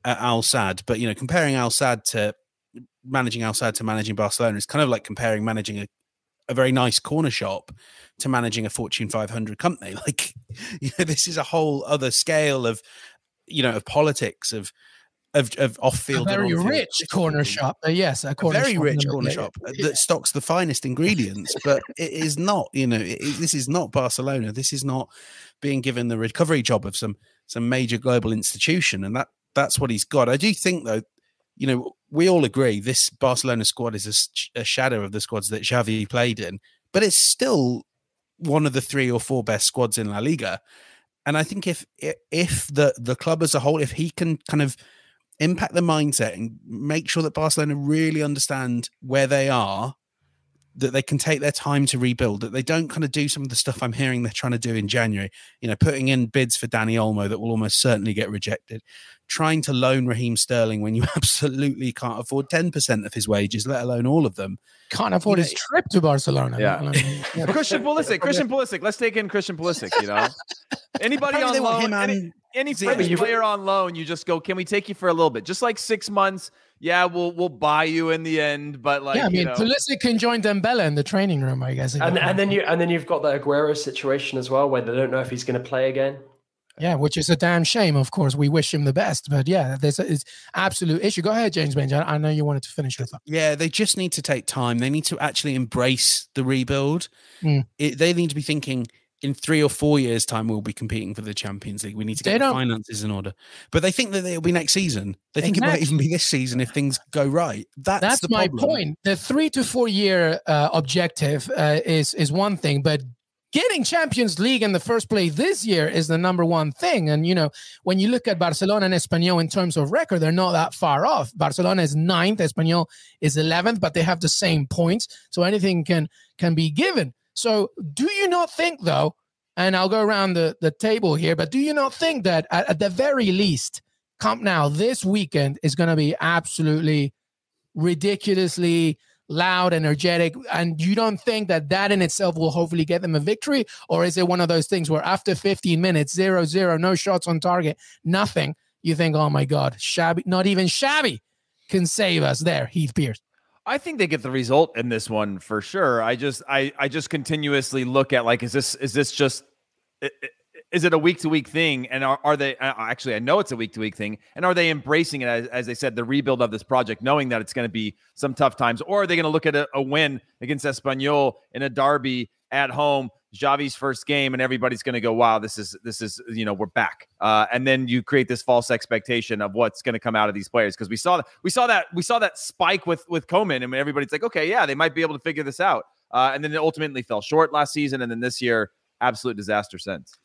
at Al Sadd. But you know, comparing Al Sadd to managing Al Sadd to managing Barcelona is kind of like comparing managing a, a very nice corner shop to managing a Fortune 500 company. Like, you know, this is a whole other scale of, you know, of politics of of, of off-field, a very rich corner shop. Uh, yes, a, corner a very shop rich corner shop that stocks the finest ingredients. but it is not, you know, it, this is not Barcelona. This is not being given the recovery job of some some major global institution, and that that's what he's got. I do think, though, you know, we all agree this Barcelona squad is a, a shadow of the squads that Xavi played in, but it's still one of the three or four best squads in La Liga. And I think if if the the club as a whole, if he can kind of impact the mindset and make sure that Barcelona really understand where they are that they can take their time to rebuild, that they don't kind of do some of the stuff I'm hearing they're trying to do in January, you know, putting in bids for Dani Olmo that will almost certainly get rejected, trying to loan Raheem Sterling when you absolutely can't afford 10% of his wages, let alone all of them. Can't afford You his trip to Barcelona. Yeah. Christian Pulisic, Christian Pulisic. Let's take in Christian Pulisic. You know, anybody Apparently on loan, him any, any player on loan, you just go. Can we take you for a little bit, just like six months? Yeah, we'll we'll buy you in the end, but like yeah, I you mean, know, Pulisic can join Dembele in the training room, I guess. And and then you and then you've got the Aguero situation as well, where they don't know if he's going to play again. yeah, which is a damn shame. Of course, we wish him the best, but yeah, there's a it's absolute issue. Go ahead, James Benge. I, I know you wanted to finish your thought. Yeah, they just need to take time. They need to actually embrace the rebuild. Mm. It, they need to be thinking in three or four years' time, we'll be competing for the Champions League. We need to get the finances in order. But they think that it'll be next season. They think it might even be this season if things go right. That's, That's the my point. The three to four year uh, objective uh, is is one thing, but getting Champions League in the first place this year is the number one thing. And you know, when you look at Barcelona and Espanyol in terms of record, they're not that far off. Barcelona is ninth, Espanyol is eleventh, but they have the same points, so anything can can be given. So, do you not think though? And I'll go around the, the table here, but do you not think that at, at the very least, Camp Nou this weekend is going to be absolutely ridiculously loud, energetic, and you don't think that that in itself will hopefully get them a victory? Or is it one of those things where after 15 minutes, zero, zero, no shots on target, nothing, you think, oh my God, Xavi, not even Xavi can save us there, Heath Pearce. I think they get the result in this one for sure. I just I I just continuously look at like is this is this just is it a week to week thing? And are, are they actually I know it's a week to week thing. And are they embracing it as, as they said the rebuild of this project knowing that it's going to be some tough times? Or are they going to look at a, a win against Espanyol in a derby at home Xavi's first game and everybody's going to go wow this is this is you know we're back. Uh, and then you create this false expectation of what's going to come out of these players because we saw that we saw that we saw that spike with with Koeman and everybody's like okay yeah they might be able to figure this out. Uh, and then it ultimately fell short last season and then this year absolute disaster since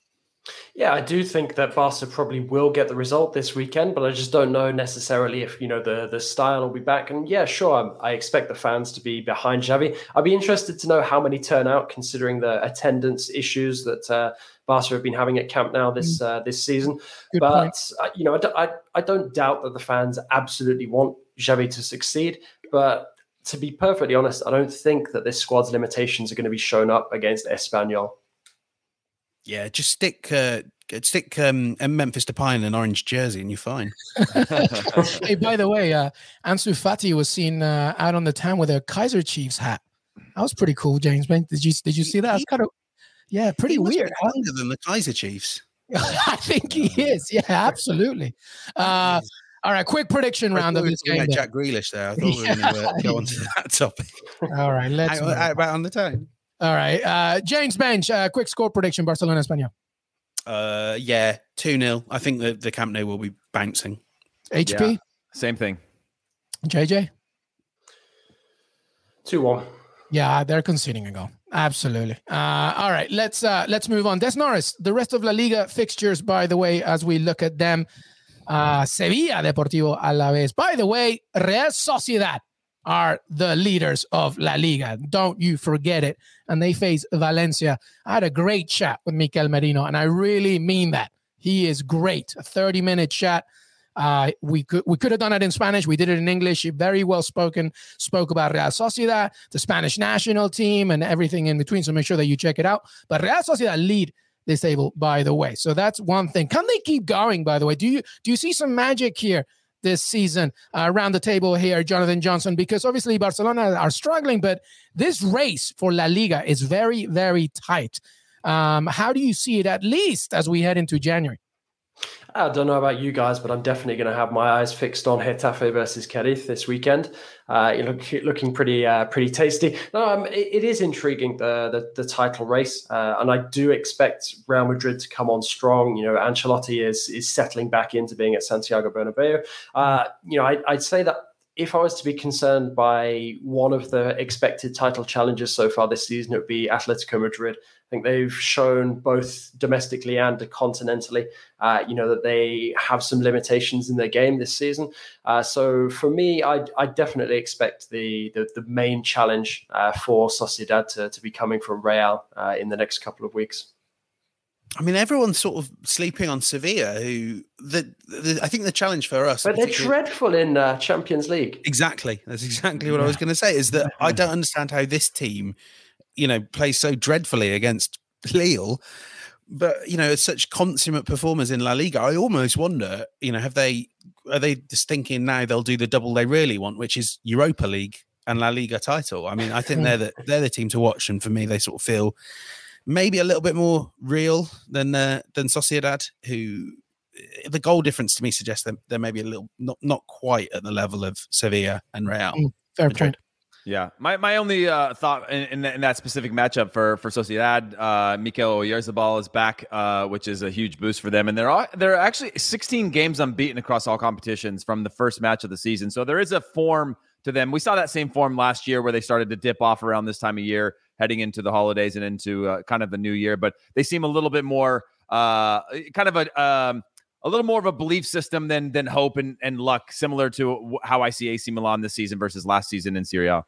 Yeah, I do think that Barca probably will get the result this weekend, but I just don't know necessarily if you know the the style will be back. And yeah, sure, I'm, I expect the fans to be behind Xavi. I'd be interested to know how many turn out, considering the attendance issues that uh, Barca have been having at Camp Nou this uh, this season. Good but uh, you know, I, don't- I I don't doubt that the fans absolutely want Xavi to succeed, but. To be perfectly honest, I don't think that this squad's limitations are going to be shown up against Espanyol. Yeah, just stick uh, stick um, a Memphis Depay in an orange jersey and you're fine. hey, by the way, uh, Ansu Fati was seen uh, out on the town with a Kaiser Chiefs hat. That was pretty cool, James. Man, did you did you see that? That's kind of yeah, pretty He weird. huh? Younger than the Kaiser Chiefs. I think he is. Yeah, absolutely. Uh, all right, quick prediction round of this game. Jack Grealish there. I thought we were going to uh, go on to that topic. All right, let's. Out, move. out, out on the town. All right, uh, James Benge, uh, quick score prediction: Barcelona, Español. Uh, yeah, 2 0. I think the, the Camp Nou will be bouncing. HP, same thing JJ. Two one. Yeah, they're conceding a goal. Absolutely. Uh, all right, let's uh, let's move on. Des Norris, the rest of La Liga fixtures, by the way, as we look at them, uh, Sevilla Deportivo Alaves. By the way, Real Sociedad are the leaders of La Liga. Don't you forget it. And they face Valencia. I had a great chat with Mikel Merino, and I really mean that. He is great. A 30 minute chat. Uh, we could we could have done it in Spanish. We did it in English. He very well spoken. Spoke about Real Sociedad, the Spanish national team, and everything in between. So make sure that you check it out. But Real Sociedad lead this table, by the way. So that's one thing. Can they keep going? By the way, do you do you see some magic here this season uh, around the table here, Jonathan Johnson? Because obviously Barcelona are struggling, but this race for La Liga is very very tight. Um, how do you see it at least as we head into January? I don't know about you guys, but I'm definitely going to have my eyes fixed on Getafe versus Cadiz this weekend. Uh, you look looking pretty uh, pretty tasty. No, um, it, it is intriguing the the, the title race, uh, and I do expect Real Madrid to come on strong. You know, Ancelotti is is settling back into being at Santiago Bernabeu. Uh, you know, I, I'd say that if I was to be concerned by one of the expected title challenges so far this season, it would be Atletico Madrid. I think they've shown both domestically and continentally, uh, you know, that they have some limitations in their game this season. Uh, so for me, I, I definitely expect the the, the main challenge uh, for Sociedad to, to be coming from Real uh, in the next couple of weeks. I mean, everyone's sort of sleeping on Sevilla, who the, the I think the challenge for us, but they're dreadful in uh, Champions League. Exactly, that's exactly what yeah. I was going to say. Is that I don't understand how this team, you know, plays so dreadfully against Lille, but you know, it's such consummate performers in La Liga. I almost wonder, you know, have they are they just thinking now they'll do the double they really want, which is Europa League and La Liga title? I mean, I think they're the they're the team to watch, and for me, they sort of feel maybe a little bit more real than uh, than Sociedad, who eh, the goal difference to me suggests that they're maybe a little not not quite at the level of Sevilla and Real. Mm, fair point. Yeah, my, my only uh, thought in, in, in, that specific matchup for for Sociedad, uh, Mikel Oyarzabal is back, uh, which is a huge boost for them, and they're all, they're actually 16 games unbeaten across all competitions from the first match of the season. So there is a form to them. We saw that same form last year where they started to dip off around this time of year heading into the holidays and into uh, kind of the new year. But they seem a little bit more uh, kind of a um, a little more of a belief system than than hope and, and luck, similar to how I see AC Milan this season versus last season in Serie A.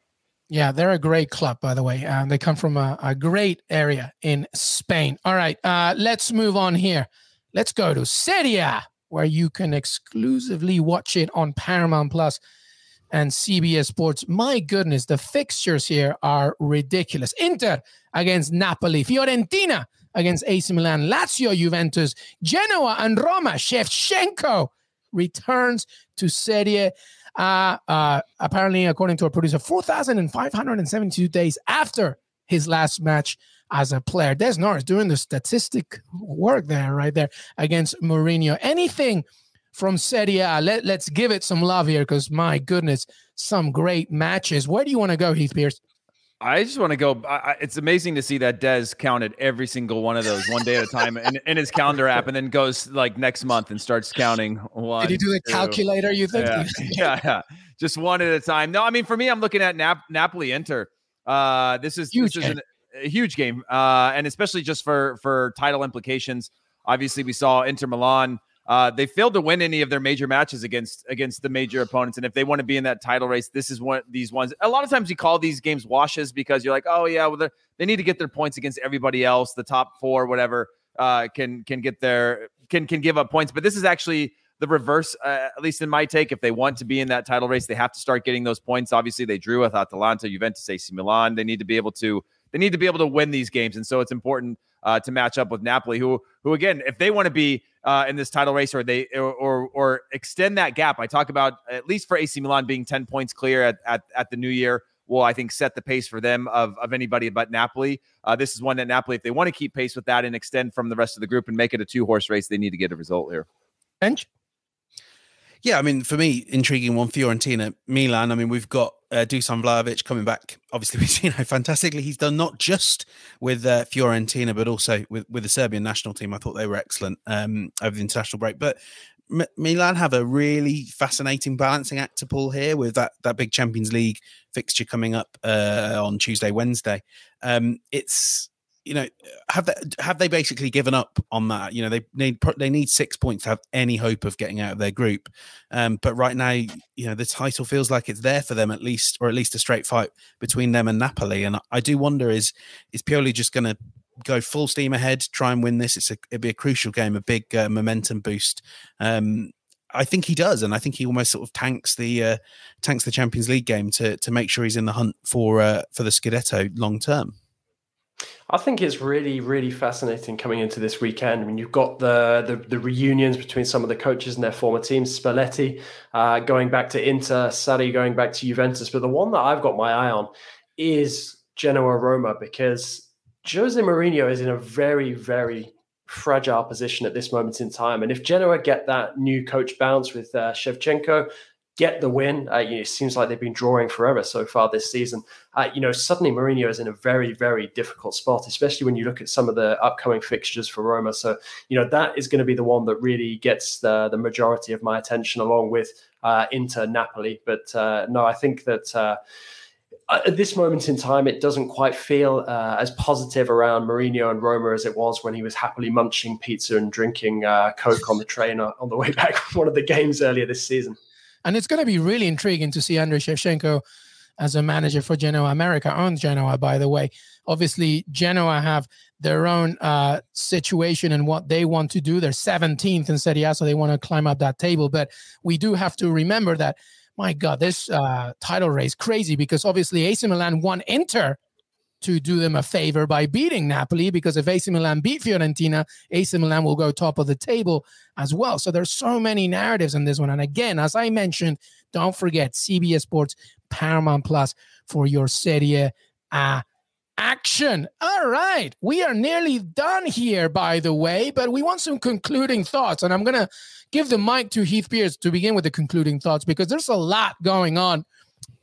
Yeah, they're a great club, by the way. They come from a, a, great area in Spain. All right, uh, let's move on here. Let's go to Serie A, where you can exclusively watch it on Paramount Plus and CBS Sports. My goodness, the fixtures here are ridiculous. Inter against Napoli, Fiorentina against AC Milan, Lazio, Juventus, Genoa, and Roma. Shevchenko returns to Serie uh, uh, apparently, according to a producer, 4,572 days after his last match as a player. Des Norris doing the statistic work there, right there against Mourinho. Anything from Serie A. Let, let's give it some love here because my goodness, some great matches. Where do you want to go, Heath Pearce? I just want to go. I, it's amazing to see that Des counted every single one of those one day at a time in, in, his calendar app, and then goes like next month and starts counting one. Did he do a calculator? You think? Yeah. yeah, yeah, just one at a time. No, I mean for me, I'm looking at Nap- Napoli Inter. Uh, this is huge this is an, a huge game, uh, and especially just for for title implications. Obviously, we saw Inter Milan uh, they failed to win any of their major matches against against the major opponents, and if they want to be in that title race, this is one these ones. A lot of times you call these games washes because you're like, oh yeah, well they need to get their points against everybody else. The top four, whatever, uh, can can get their can can give up points, but this is actually the reverse, uh, at least in my take. If they want to be in that title race, they have to start getting those points. Obviously, they drew with Atalanta, Juventus, AC Milan. They need to be able to they need to be able to win these games, and so it's important uh, to match up with Napoli, who who again, if they want to be uh, in this title race, or they or, or, or extend that gap. I talk about at least for AC Milan being ten points clear at at, at the new year. Will I think set the pace for them of of anybody but Napoli. Uh, this is one that Napoli, if they want to keep pace with that and extend from the rest of the group and make it a two horse race, they need to get a result here. Benge. Yeah, I mean, for me, intriguing one, Fiorentina, Milan. I mean, we've got uh, Dusan Vlahovic coming back. Obviously, we've seen how fantastically he's done, not just with uh, Fiorentina, but also with, with the Serbian national team. I thought they were excellent um, over the international break. But M- Milan have a really fascinating balancing act to pull here with that that big Champions League fixture coming up uh, on Tuesday, Wednesday. Um, it's you know, have they have they basically given up on that? You know, they need they need six points to have any hope of getting out of their group. Um, but right now, you know, the title feels like it's there for them at least, or at least a straight fight between them and Napoli. And I do wonder is is Pioli just going to go full steam ahead, try and win this? It's a it'd be a crucial game, a big uh, momentum boost. Um, I think he does, and I think he almost sort of tanks the uh, tanks the Champions League game to to make sure he's in the hunt for uh, for the Scudetto long term. I think it's really, really fascinating coming into this weekend. I mean, you've got the the, the reunions between some of the coaches and their former teams. Spalletti uh, going back to Inter, Sarri going back to Juventus. But the one that I've got my eye on is Genoa Roma because Jose Mourinho is in a very, very fragile position at this moment in time. And if Genoa get that new coach bounce with uh, Shevchenko, get the win. Uh, you know, it seems like they've been drawing forever so far this season. Uh, you know, suddenly Mourinho is in a very, very difficult spot, especially when you look at some of the upcoming fixtures for Roma. So, you know, that is going to be the one that really gets the, the majority of my attention, along with uh, Inter Napoli. But uh, no, I think that uh, at this moment in time, it doesn't quite feel uh, as positive around Mourinho and Roma as it was when he was happily munching pizza and drinking Coke on the train on the way back from one of the games earlier this season. And it's going to be really intriguing to see Andrei Shevchenko as a manager for Genoa America, owns Genoa, by the way. Obviously, Genoa have their own uh, situation and what they want to do. They're 17th in Serie A, so they want to climb up that table. But we do have to remember that my God, this uh, title race crazy because obviously AC Milan won Inter to do them a favor by beating Napoli because if AC Milan beat Fiorentina, AC Milan will go top of the table as well. So there's so many narratives in this one. And again, as I mentioned, don't forget CBS Sports Paramount Plus for your Serie A action. All right. We are nearly done here, by the way, but we want some concluding thoughts. And I'm going to give the mic to Heath Pearce to begin with the concluding thoughts because there's a lot going on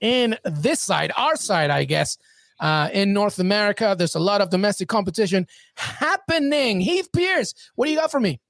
in this side, our side, I guess. Uh, in North America, there's a lot of domestic competition happening. Heath Pearce, what do you got for me?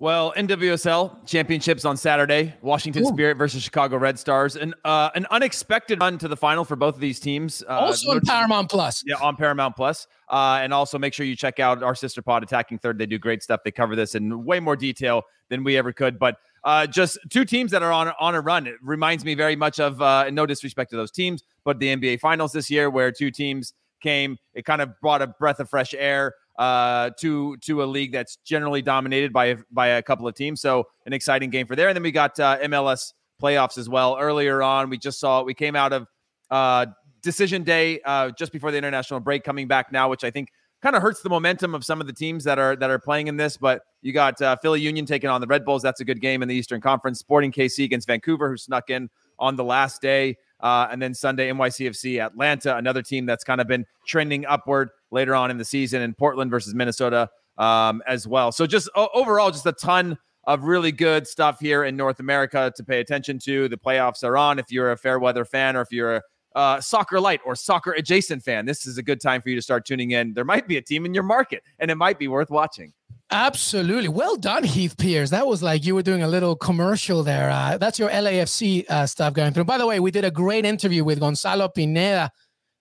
Well, NWSL championships on Saturday. Washington Ooh. Spirit versus Chicago Red Stars, and uh, an unexpected run to the final for both of these teams. Uh, also on Paramount Plus. Yeah, on Paramount Plus. Uh, and also make sure you check out our sister pod, Attacking Third. They do great stuff. They cover this in way more detail than we ever could. But uh, just two teams that are on on a run. It reminds me very much of, uh, no disrespect to those teams, but the NBA Finals this year, where two teams came. It kind of brought a breath of fresh air uh, to to a league that's generally dominated by by a couple of teams. So an exciting game for there. And then we got uh, MLS playoffs as well. Earlier on, we just saw we came out of uh, decision day uh, just before the international break, coming back now, which I think kind of hurts the momentum of some of the teams that are that are playing in this. But you got uh, Philly Union taking on the Red Bulls. That's a good game in the Eastern Conference. Sporting KC against Vancouver, who snuck in on the last day. Uh, and then Sunday, NYCFC Atlanta, another team that's kind of been trending upward later on in the season, and Portland versus Minnesota um, as well. So just o- overall, just a ton of really good stuff here in North America to pay attention to. The playoffs are on. If you're a fair weather fan or if you're a uh, soccer light or soccer adjacent fan, this is a good time for you to start tuning in. There might be a team in your market, and it might be worth watching. Absolutely. Well done, Heath Pearce. That was like you were doing a little commercial there. Uh, that's your LAFC uh, stuff going through. By the way, we did a great interview with Gonzalo Pineda,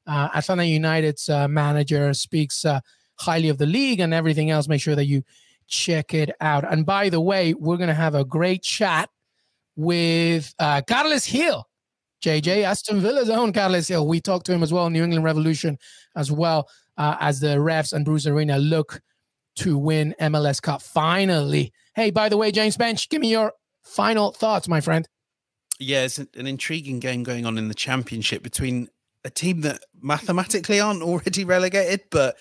uh, Atlanta United's uh, manager, speaks uh, highly of the league and everything else. Make sure that you check it out. And by the way, we're going to have a great chat with uh, Carles Gil. JJ mm-hmm. Aston Villa's own Carles Gil. We talked to him as well, New England Revolution as well, uh, as the refs and Bruce Arena look to win MLS Cup finally. Hey, by the way, James Benge, give me your final thoughts, my friend. Yeah, it's an intriguing game going on in the championship between a team that mathematically aren't already relegated, but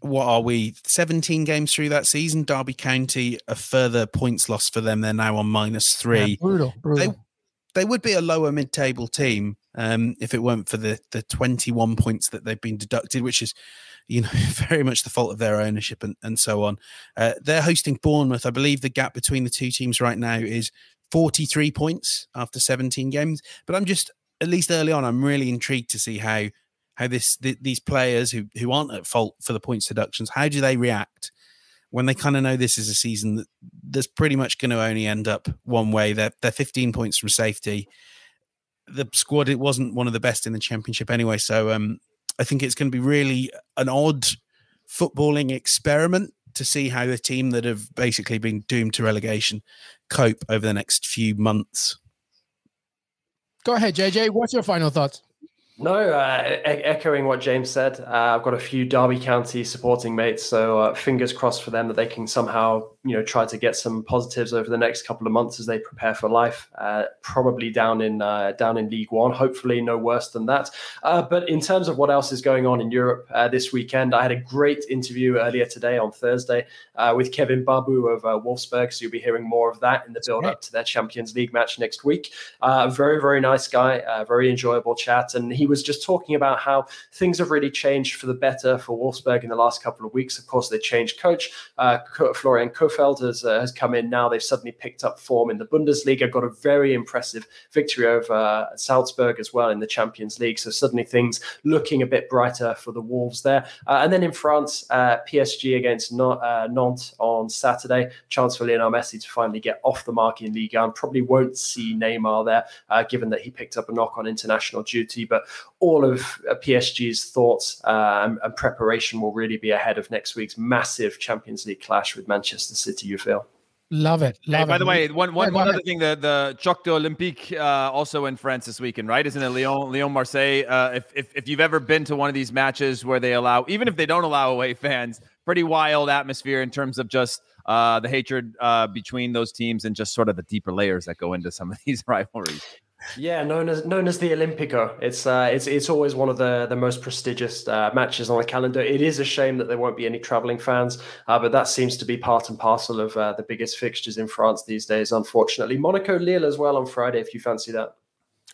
what are we 17 games through that season derby county a further points loss for them they're now on minus three yeah, brutal, brutal. They, they would be a lower mid-table team um, if it weren't for the the 21 points that they've been deducted which is you know, very much the fault of their ownership and, and so on. Uh, they're hosting Bournemouth. I believe the gap between the two teams right now is 43 points after 17 games. But I'm just, at least early on, I'm really intrigued to see how how this th- these players who who aren't at fault for the points deductions, how do they react when they kind of know this is a season that that's pretty much going to only end up one way. They're they're 15 points from safety. The squad it wasn't one of the best in the championship anyway, so um, I think it's going to be really an odd footballing experiment to see how the team that have basically been doomed to relegation cope over the next few months. Go ahead, JJ. What's your final thoughts? No, uh, e- echoing what James said, uh, I've got a few Derby County supporting mates, so uh, fingers crossed for them that they can somehow, you know, try to get some positives over the next couple of months as they prepare for life. Uh, probably down in uh, down in League One, hopefully no worse than that. Uh, but in terms of what else is going on in Europe this weekend, I had a great interview earlier today on Thursday with Kevin Mbabu of Wolfsburg, so you'll be hearing more of that in the build up to their Champions League match next week. very very nice guy, very enjoyable chat, and he he was just talking about how things have really changed for the better for Wolfsburg in the last couple of weeks. Of course, they changed coach. Uh, Florian Kohfeldt has, uh, has come in now. They've suddenly picked up form in the Bundesliga, got a very impressive victory over uh, Salzburg as well in the Champions League. So suddenly things looking a bit brighter for the Wolves there. Uh, and then in France, uh, PSG against Nantes on Saturday. Chance for Lionel Messi to finally get off the mark in Liga and probably won't see Neymar there, uh, given that he picked up a knock on international duty. But all of uh, PSG's thoughts um, and preparation will really be ahead of next week's massive Champions League clash with Manchester City, you feel? Love it. Love hey, it. by the way, one, one, one other thing, the, the Choc d'Olympique uh, also in France this weekend, right? Isn't it Lyon, Lyon Marseille? Uh, if, if, if you've ever been to one of these matches where they allow, even if they don't allow away fans, pretty wild atmosphere in terms of just uh, the hatred uh, between those teams and just sort of the deeper layers that go into some of these rivalries. Yeah, known as known as the Olympico. It's uh, it's it's always one of the the most prestigious uh, matches on the calendar. It is a shame that there won't be any traveling fans, uh, but that seems to be part and parcel of uh, the biggest fixtures in France these days. Unfortunately, Monaco Lille as well on Friday if you fancy that.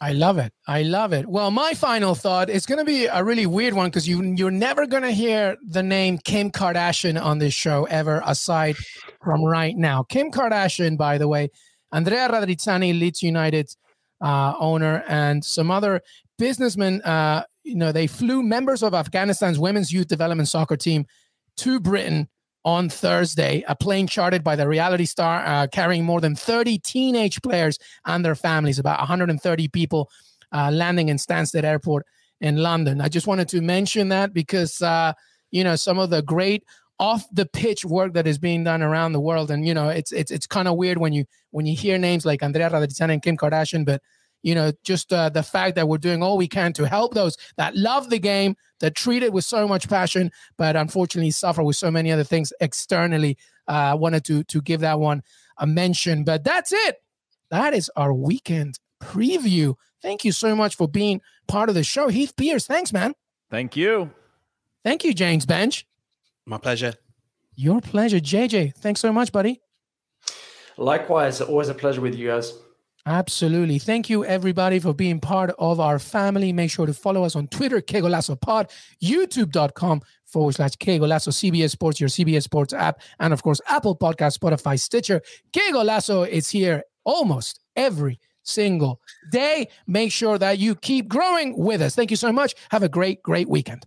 I love it. I love it. Well, my final thought is going to be a really weird one because you you're never going to hear the name Kim Kardashian on this show ever, aside from right now. Kim Kardashian, by the way, Andrea Radrizzani, Leeds United uh, owner, and some other businessmen. Uh, you know, they flew members of Afghanistan's women's youth development soccer team to Britain on Thursday, a plane chartered by the reality star uh, carrying more than 30 teenage players and their families, about 130 people uh, landing in Stansted Airport in London. I just wanted to mention that because, uh, you know, some of the great off the pitch work that is being done around the world. And, you know, it's, it's, it's kind of weird when you, when you hear names like Andrea Radrizzani and Kim Kardashian, but you know, just uh, the fact that we're doing all we can to help those that love the game, that treat it with so much passion, but unfortunately suffer with so many other things externally. I uh, wanted to to give that one a mention, but that's it. That is our weekend preview. Thank you so much for being part of the show, Heath Pearce. Thanks, man. Thank you. Thank you, James Benge. My pleasure. Your pleasure, JJ. Thanks so much, buddy. Likewise, always a pleasure with you guys. Absolutely. Thank you, everybody, for being part of our family. Make sure to follow us on Twitter, Qué Golazo Pod, youtube.com forward slash QueGolazo, CBS Sports, your CBS Sports app, and of course, Apple Podcast, Spotify, Stitcher. Qué Golazo is here almost every single day. Make sure that you keep growing with us. Thank you so much. Have a great, great weekend.